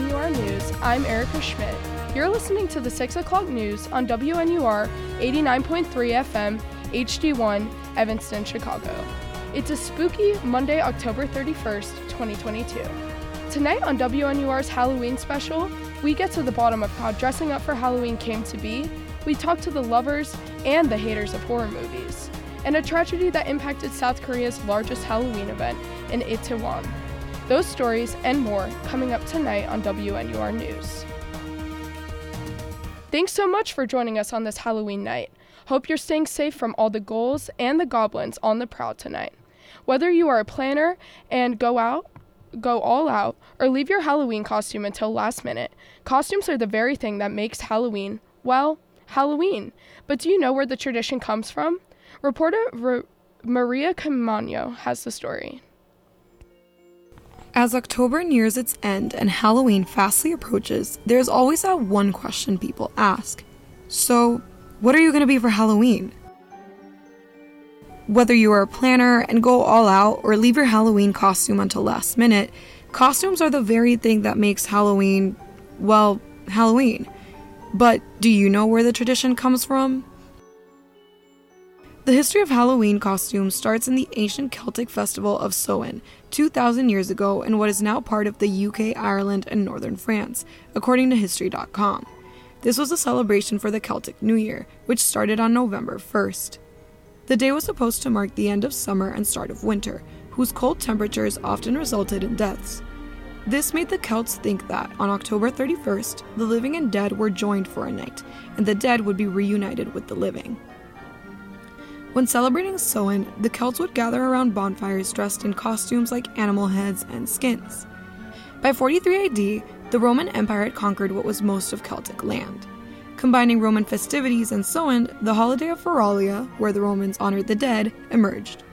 WNUR News, I'm Erica Schmidt. You're listening to the 6 o'clock news on WNUR 89.3 FM, HD1, Evanston, Chicago. It's a spooky Monday, October 31st, 2022. Tonight on WNUR's Halloween special, we get to the bottom of how dressing up for Halloween came to be. We talk to the lovers and the haters of horror movies, and a tragedy that impacted South Korea's largest Halloween event in Itaewon. Those stories and more coming up tonight on WNUR News. Thanks so much for joining us on this Halloween night. Hope you're staying safe from all the ghouls and the goblins on the prowl tonight. Whether you are a planner and go out, go all out, or leave your Halloween costume until last minute, costumes are the very thing that makes Halloween, well, Halloween. But do you know where the tradition comes from? Reporter Maria Camano has the story. As October nears its end and Halloween fastly approaches, there's always that one question people ask. So, what are you going to be for Halloween? Whether you are a planner and go all out or leave your Halloween costume until last minute, costumes are the very thing that makes Halloween, well, Halloween. But do you know where the tradition comes from? The history of Halloween costumes starts in the ancient Celtic festival of Samhain, 2,000 years ago, in what is now part of the UK, Ireland, and northern France, according to History.com. This was a celebration for the Celtic New Year, which started on November 1st. The day was supposed to mark the end of summer and start of winter, whose cold temperatures often resulted in deaths. This made the Celts think that on October 31st, the living and dead were joined for a night, and the dead would be reunited with the living. When celebrating Samhain, the Celts would gather around bonfires dressed in costumes like animal heads and skins. By 43 AD, the Roman Empire had conquered what was most of Celtic land. Combining Roman festivities and Samhain, the holiday of Feralia, where the Romans honored the dead, emerged.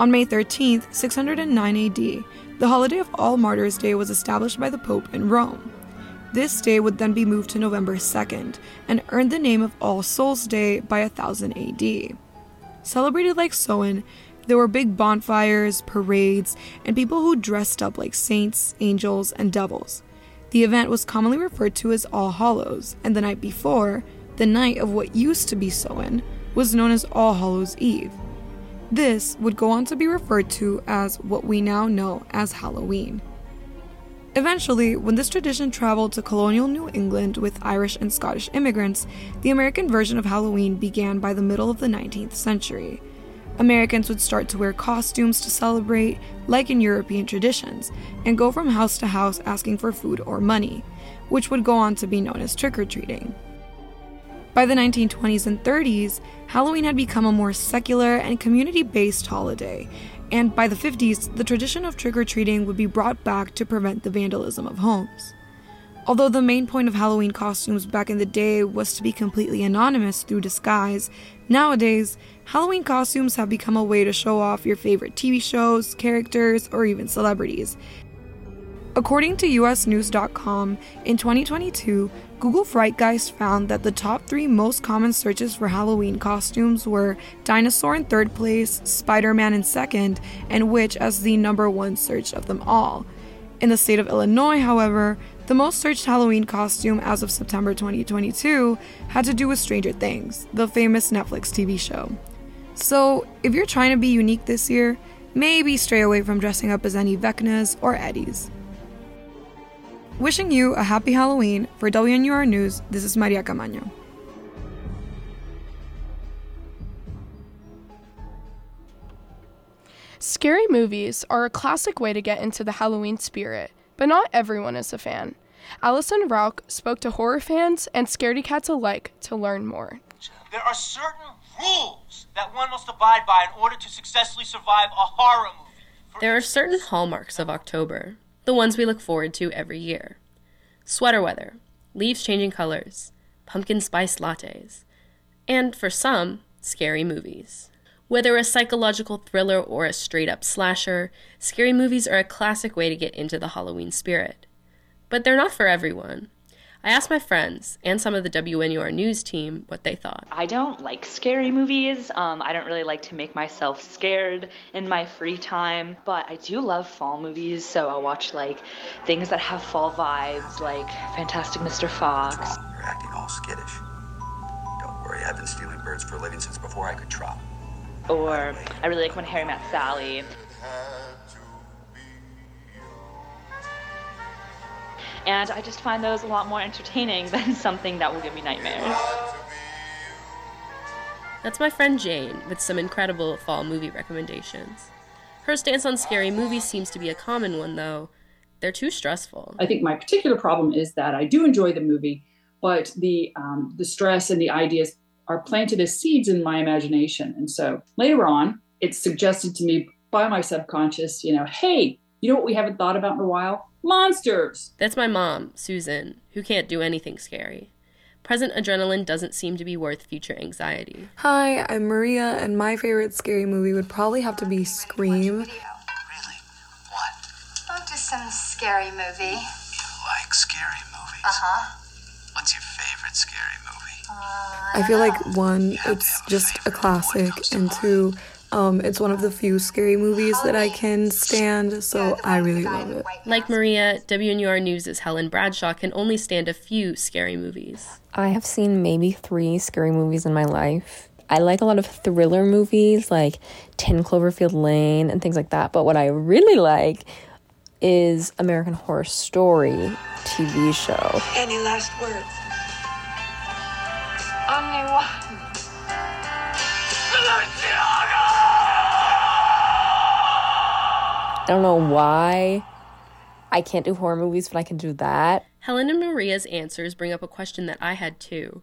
On May 13, 609 AD, the holiday of All Martyrs' Day was established by the Pope in Rome. This day would then be moved to November 2nd and earned the name of All Souls' Day by 1000 AD. Celebrated like Samhain, there were big bonfires, parades, and people who dressed up like saints, angels, and devils. The event was commonly referred to as All Hallows, and the night before, the night of what used to be Samhain, was known as All Hallows Eve. This would go on to be referred to as what we now know as Halloween. Eventually, when this tradition traveled to colonial New England with Irish and Scottish immigrants, the American version of Halloween began by the middle of the 19th century. Americans would start to wear costumes to celebrate, like in European traditions, and go from house to house asking for food or money, which would go on to be known as trick or treating. By the 1920s and 30s, Halloween had become a more secular and community based holiday, and by the 50s, the tradition of trick or treating would be brought back to prevent the vandalism of homes. Although the main point of Halloween costumes back in the day was to be completely anonymous through disguise, nowadays, Halloween costumes have become a way to show off your favorite TV shows, characters, or even celebrities. According to USNews.com, in 2022, Google Frightgeist found that the top three most common searches for Halloween costumes were dinosaur in third place, Spider Man in second, and witch as the number one search of them all. In the state of Illinois, however, the most searched Halloween costume as of September 2022 had to do with Stranger Things, the famous Netflix TV show. So, if you're trying to be unique this year, maybe stray away from dressing up as any Vecnas or Eddies. Wishing you a happy Halloween. For WNUR News, this is Maria Camaño. Scary movies are a classic way to get into the Halloween spirit, but not everyone is a fan. Allison Rauch spoke to horror fans and scaredy cats alike to learn more. There are certain rules that one must abide by in order to successfully survive a horror movie. For There are certain hallmarks of October, the ones we look forward to every year sweater weather, leaves changing colors, pumpkin spice lattes, and for some, scary movies. Whether a psychological thriller or a straight up slasher, scary movies are a classic way to get into the Halloween spirit. But they're not for everyone. I asked my friends and some of the WNUR news team what they thought. I don't like scary movies. Um, I don't really like to make myself scared in my free time, but I do love fall movies, so I'll watch like things that have fall vibes, like Fantastic Mr. Fox. You're acting all skittish. Don't worry, I've been stealing birds for a living since before I could trot. Or I really like When Harry Met Sally. And I just find those a lot more entertaining than something that will give me nightmares. That's my friend Jane with some incredible fall movie recommendations. Her stance on scary movies seems to be a common one, though. They're too stressful. I think my particular problem is that I do enjoy the movie, but the um, the stress and the ideas are planted as seeds in my imagination, and so later on, it's suggested to me by my subconscious, you know, hey, you know what we haven't thought about in a while? Monsters. That's my mom, Susan, who can't do anything scary. Present adrenaline doesn't seem to be worth future anxiety. Hi, I'm Maria, and my favorite scary movie would probably have to be Scream. Really? What? Oh, just some scary movie. You like scary movies? Uh huh. What's your favorite scary movie? Uh, I feel like one, it's just a classic, and two, um, it's one of the few scary movies that I can stand, so I really love it. Like Maria, WNUR News' Helen Bradshaw can only stand a few scary movies. I have seen maybe three scary movies in my life. I like a lot of thriller movies like 10 Cloverfield Lane and things like that. But what I really like is American Horror Story TV show. Any last words? Only I don't know why I can't do horror movies, but I can do that. Helen and Maria's answers bring up a question that I had too.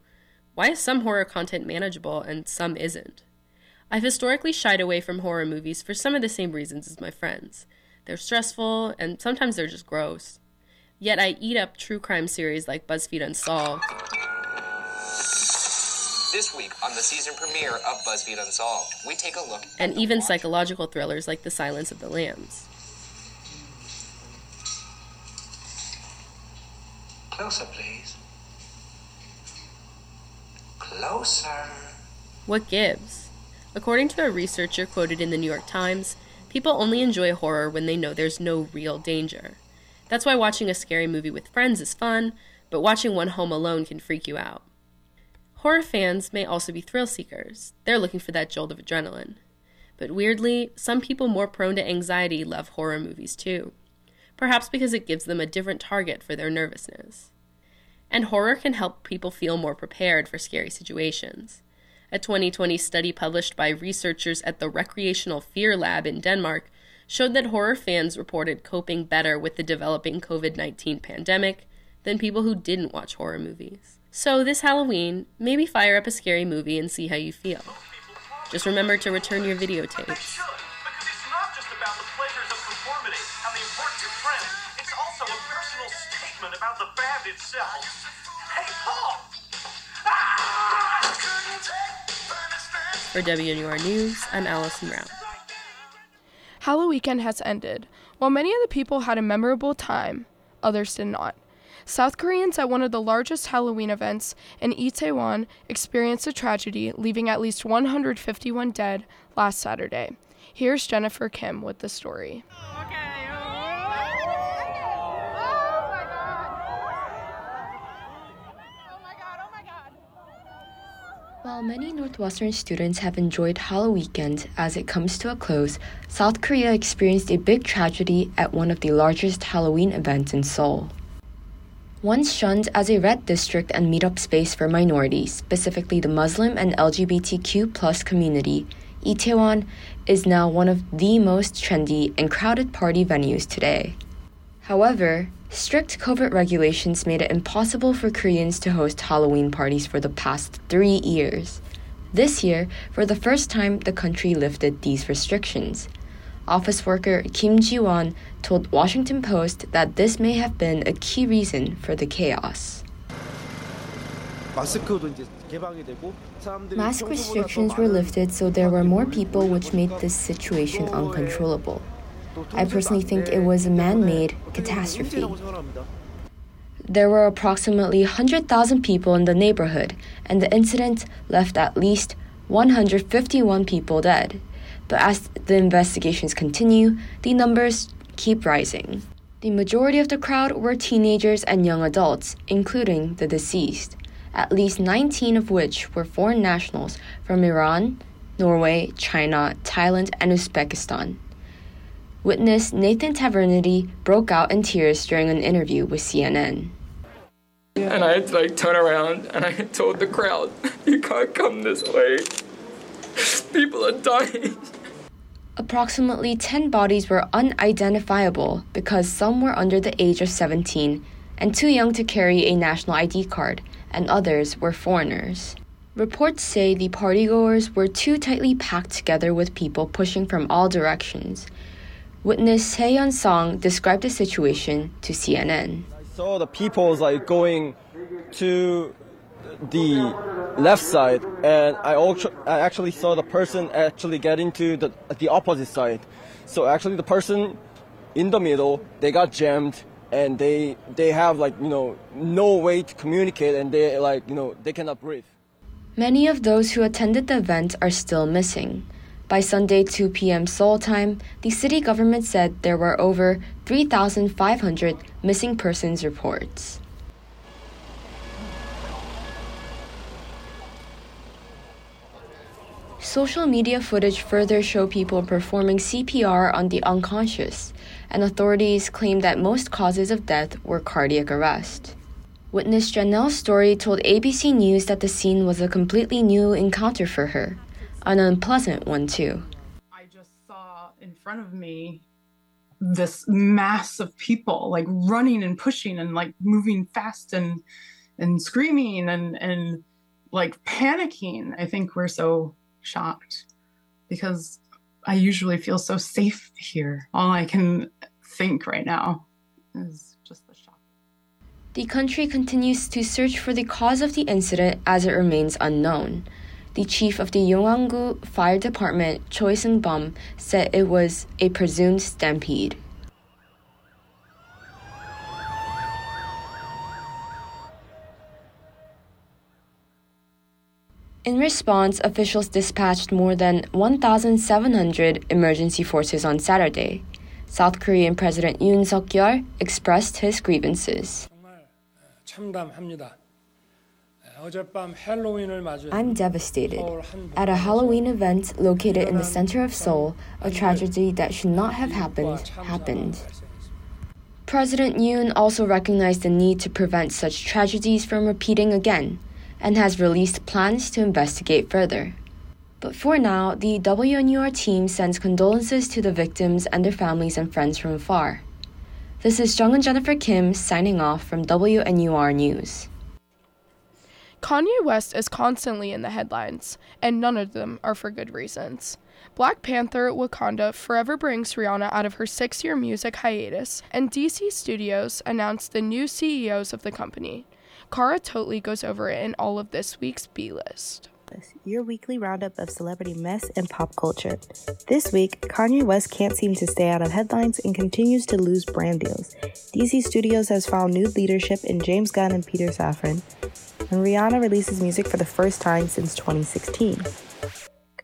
Why is some horror content manageable and some isn't? I've historically shied away from horror movies for some of the same reasons as my friends. They're stressful, and sometimes they're just gross. Yet I eat up true crime series like BuzzFeed Unsolved, This week on the season premiere of BuzzFeed Unsolved, we take a look and even psychological thrillers like The Silence of the Lambs. Closer, please. Closer. What gives? According to a researcher quoted in the New York Times, people only enjoy horror when they know there's no real danger. That's why watching a scary movie with friends is fun, but watching one home alone can freak you out. Horror fans may also be thrill seekers. They're looking for that jolt of adrenaline. But weirdly, some people more prone to anxiety love horror movies too. Perhaps because it gives them a different target for their nervousness. And horror can help people feel more prepared for scary situations. A 2020 study published by researchers at the Recreational Fear Lab in Denmark showed that horror fans reported coping better with the developing COVID 19 pandemic than people who didn't watch horror movies. So, this Halloween, maybe fire up a scary movie and see how you feel. Just remember to return your videotapes. About itself. Hey, Paul! For WNUR News, I'm Allison Brown. Halloween weekend has ended. While many of the people had a memorable time, others did not. South Koreans at one of the largest Halloween events in Itaewon experienced a tragedy, leaving at least 151 dead last Saturday. Here's Jennifer Kim with the story. While many Northwestern students have enjoyed Halloween weekend as it comes to a close, South Korea experienced a big tragedy at one of the largest Halloween events in Seoul. Once shunned as a red district and meetup space for minorities, specifically the Muslim and LGBTQ plus community, Itaewon is now one of the most trendy and crowded party venues today. However, strict COVID regulations made it impossible for Koreans to host Halloween parties for the past three years. This year, for the first time, the country lifted these restrictions. Office worker Kim Ji-won told Washington Post that this may have been a key reason for the chaos. Mask restrictions were lifted so there were more people which made this situation uncontrollable. I personally think it was a man made catastrophe. there were approximately 100,000 people in the neighborhood, and the incident left at least 151 people dead. But as the investigations continue, the numbers keep rising. The majority of the crowd were teenagers and young adults, including the deceased, at least 19 of which were foreign nationals from Iran, Norway, China, Thailand, and Uzbekistan. Witness Nathan Taverniti broke out in tears during an interview with CNN. And I had to like turn around and I told the crowd, you can't come this way. People are dying. Approximately 10 bodies were unidentifiable because some were under the age of 17 and too young to carry a national ID card, and others were foreigners. Reports say the partygoers were too tightly packed together with people pushing from all directions. Witness Seon Song described the situation to CNN. I saw the people like going to the left side, and I also I actually saw the person actually get into the the opposite side. So actually, the person in the middle they got jammed, and they they have like you know no way to communicate, and they like you know they cannot breathe. Many of those who attended the event are still missing. By Sunday 2 p.m. Seoul time, the city government said there were over 3,500 missing persons reports. Social media footage further show people performing CPR on the unconscious, and authorities claim that most causes of death were cardiac arrest. Witness Janelle's story told ABC News that the scene was a completely new encounter for her, an unpleasant one too. I just saw in front of me this mass of people like running and pushing and like moving fast and and screaming and and like panicking. I think we're so shocked because I usually feel so safe here. All I can think right now is just the shock. The country continues to search for the cause of the incident as it remains unknown. The chief of the Yongwon-gu Fire Department, Choi Seung-bum, said it was a presumed stampede. In response, officials dispatched more than 1,700 emergency forces on Saturday. South Korean President Yoon Suk-yeol expressed his grievances. I'm devastated. At a Halloween event located in the center of Seoul, a tragedy that should not have happened happened. President Yoon also recognized the need to prevent such tragedies from repeating again and has released plans to investigate further. But for now, the WNUR team sends condolences to the victims and their families and friends from afar. This is Jung and Jennifer Kim signing off from WNUR News. Kanye West is constantly in the headlines, and none of them are for good reasons. Black Panther Wakanda forever brings Rihanna out of her six year music hiatus, and DC Studios announced the new CEOs of the company. Kara Totley goes over it in all of this week's B list. Your weekly roundup of celebrity mess and pop culture. This week, Kanye West can't seem to stay out of headlines and continues to lose brand deals. DC Studios has found new leadership in James Gunn and Peter Safran, and Rihanna releases music for the first time since 2016.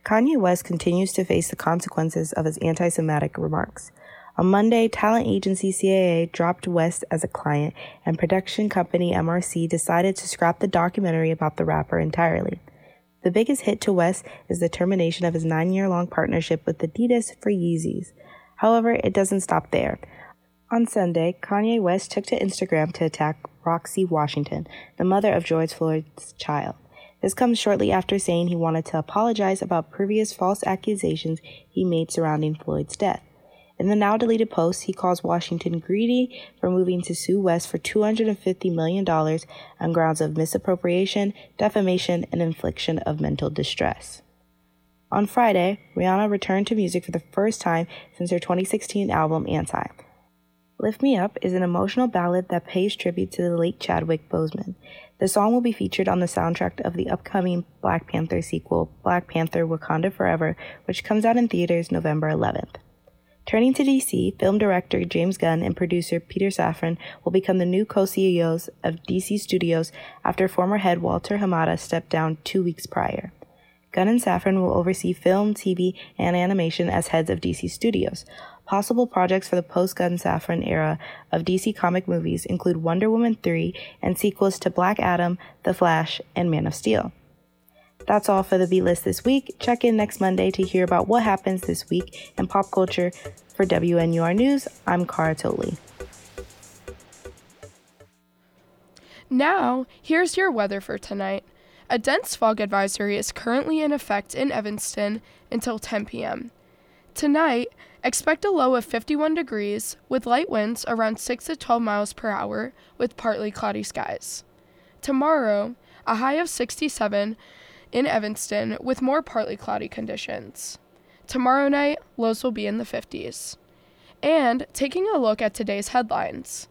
Kanye West continues to face the consequences of his anti Semitic remarks. On Monday, talent agency CAA dropped West as a client, and production company MRC decided to scrap the documentary about the rapper entirely. The biggest hit to West is the termination of his nine year long partnership with Adidas for Yeezys. However, it doesn't stop there. On Sunday, Kanye West took to Instagram to attack Roxie Washington, the mother of George Floyd's child. This comes shortly after saying he wanted to apologize about previous false accusations he made surrounding Floyd's death. In the now deleted post, he calls Washington greedy for moving to sue West for $250 million on grounds of misappropriation, defamation, and infliction of mental distress. On Friday, Rihanna returned to music for the first time since her 2016 album Anti. Lift Me Up is an emotional ballad that pays tribute to the late Chadwick Boseman. The song will be featured on the soundtrack of the upcoming Black Panther sequel, Black Panther Wakanda Forever, which comes out in theaters November 11th. Turning to DC, film director James Gunn and producer Peter Safran will become the new co CEOs of DC Studios after former head Walter Hamada stepped down two weeks prior. Gunn and Safran will oversee film, TV, and animation as heads of DC Studios. Possible projects for the post Gunn Safran era of DC comic movies include Wonder Woman 3 and sequels to Black Adam, The Flash, and Man of Steel. That's all for the B list this week. Check in next Monday to hear about what happens this week in pop culture. For WNUR News, I'm Cara Totley. Now, here's your weather for tonight. A dense fog advisory is currently in effect in Evanston until 10 p.m. Tonight, expect a low of 51 degrees with light winds around 6 to 12 miles per hour with partly cloudy skies. Tomorrow, a high of 67 in Evanston with more partly cloudy conditions. Tomorrow night, lows will be in the 50s. And taking a look at today's headlines.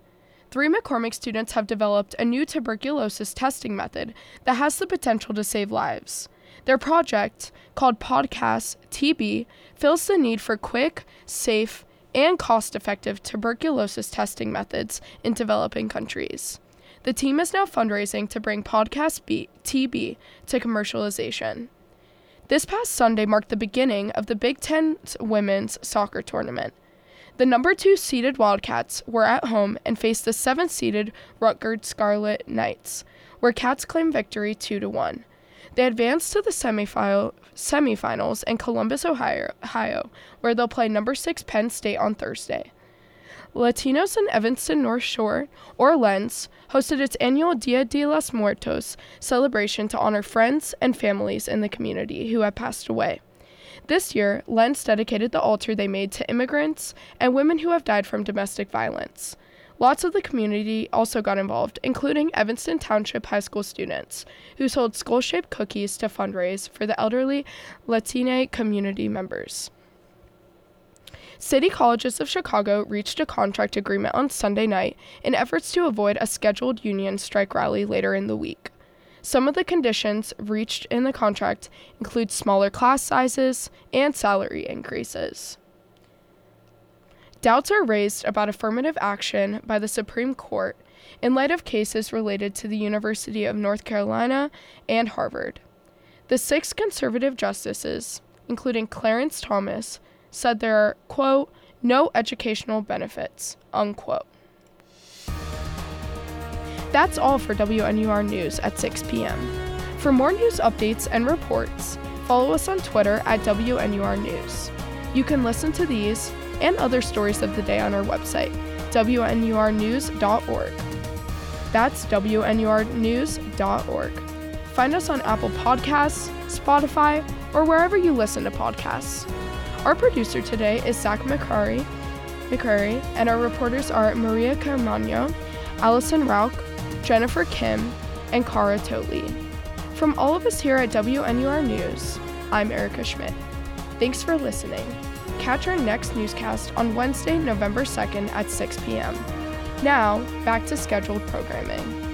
Three McCormick students have developed a new tuberculosis testing method that has the potential to save lives. Their project, called Podcast TB, fills the need for quick, safe, and cost effective tuberculosis testing methods in developing countries. The team is now fundraising to bring Podcast B- TB to commercialization. This past Sunday marked the beginning of the Big Ten women's soccer tournament. The number two seeded Wildcats were at home and faced the seventh seeded Rutgers Scarlet Knights, where Cats claimed victory 2 to 1. They advanced to the semifinal, semifinals in Columbus, Ohio, Ohio, where they'll play number 6 Penn State on Thursday. Latinos in Evanston North Shore, or LENS, hosted its annual Dia de los Muertos celebration to honor friends and families in the community who had passed away. This year, LENS dedicated the altar they made to immigrants and women who have died from domestic violence. Lots of the community also got involved, including Evanston Township High School students, who sold skull shaped cookies to fundraise for the elderly Latine community members. City Colleges of Chicago reached a contract agreement on Sunday night in efforts to avoid a scheduled union strike rally later in the week. Some of the conditions reached in the contract include smaller class sizes and salary increases. Doubts are raised about affirmative action by the Supreme Court in light of cases related to the University of North Carolina and Harvard. The six conservative justices, including Clarence Thomas, said there are, quote, no educational benefits, unquote. That's all for WNUR News at 6 p.m. For more news updates and reports, follow us on Twitter at WNUR News. You can listen to these and other stories of the day on our website, WNURnews.org. That's WNURnews.org. Find us on Apple Podcasts, Spotify, or wherever you listen to podcasts. Our producer today is Zach McCurry, McCurry and our reporters are Maria Carmano, Allison Rauch, Jennifer Kim, and Cara Totley. From all of us here at WNUR News, I'm Erica Schmidt. Thanks for listening. Catch our next newscast on Wednesday, November 2nd at 6 p.m. Now, back to scheduled programming.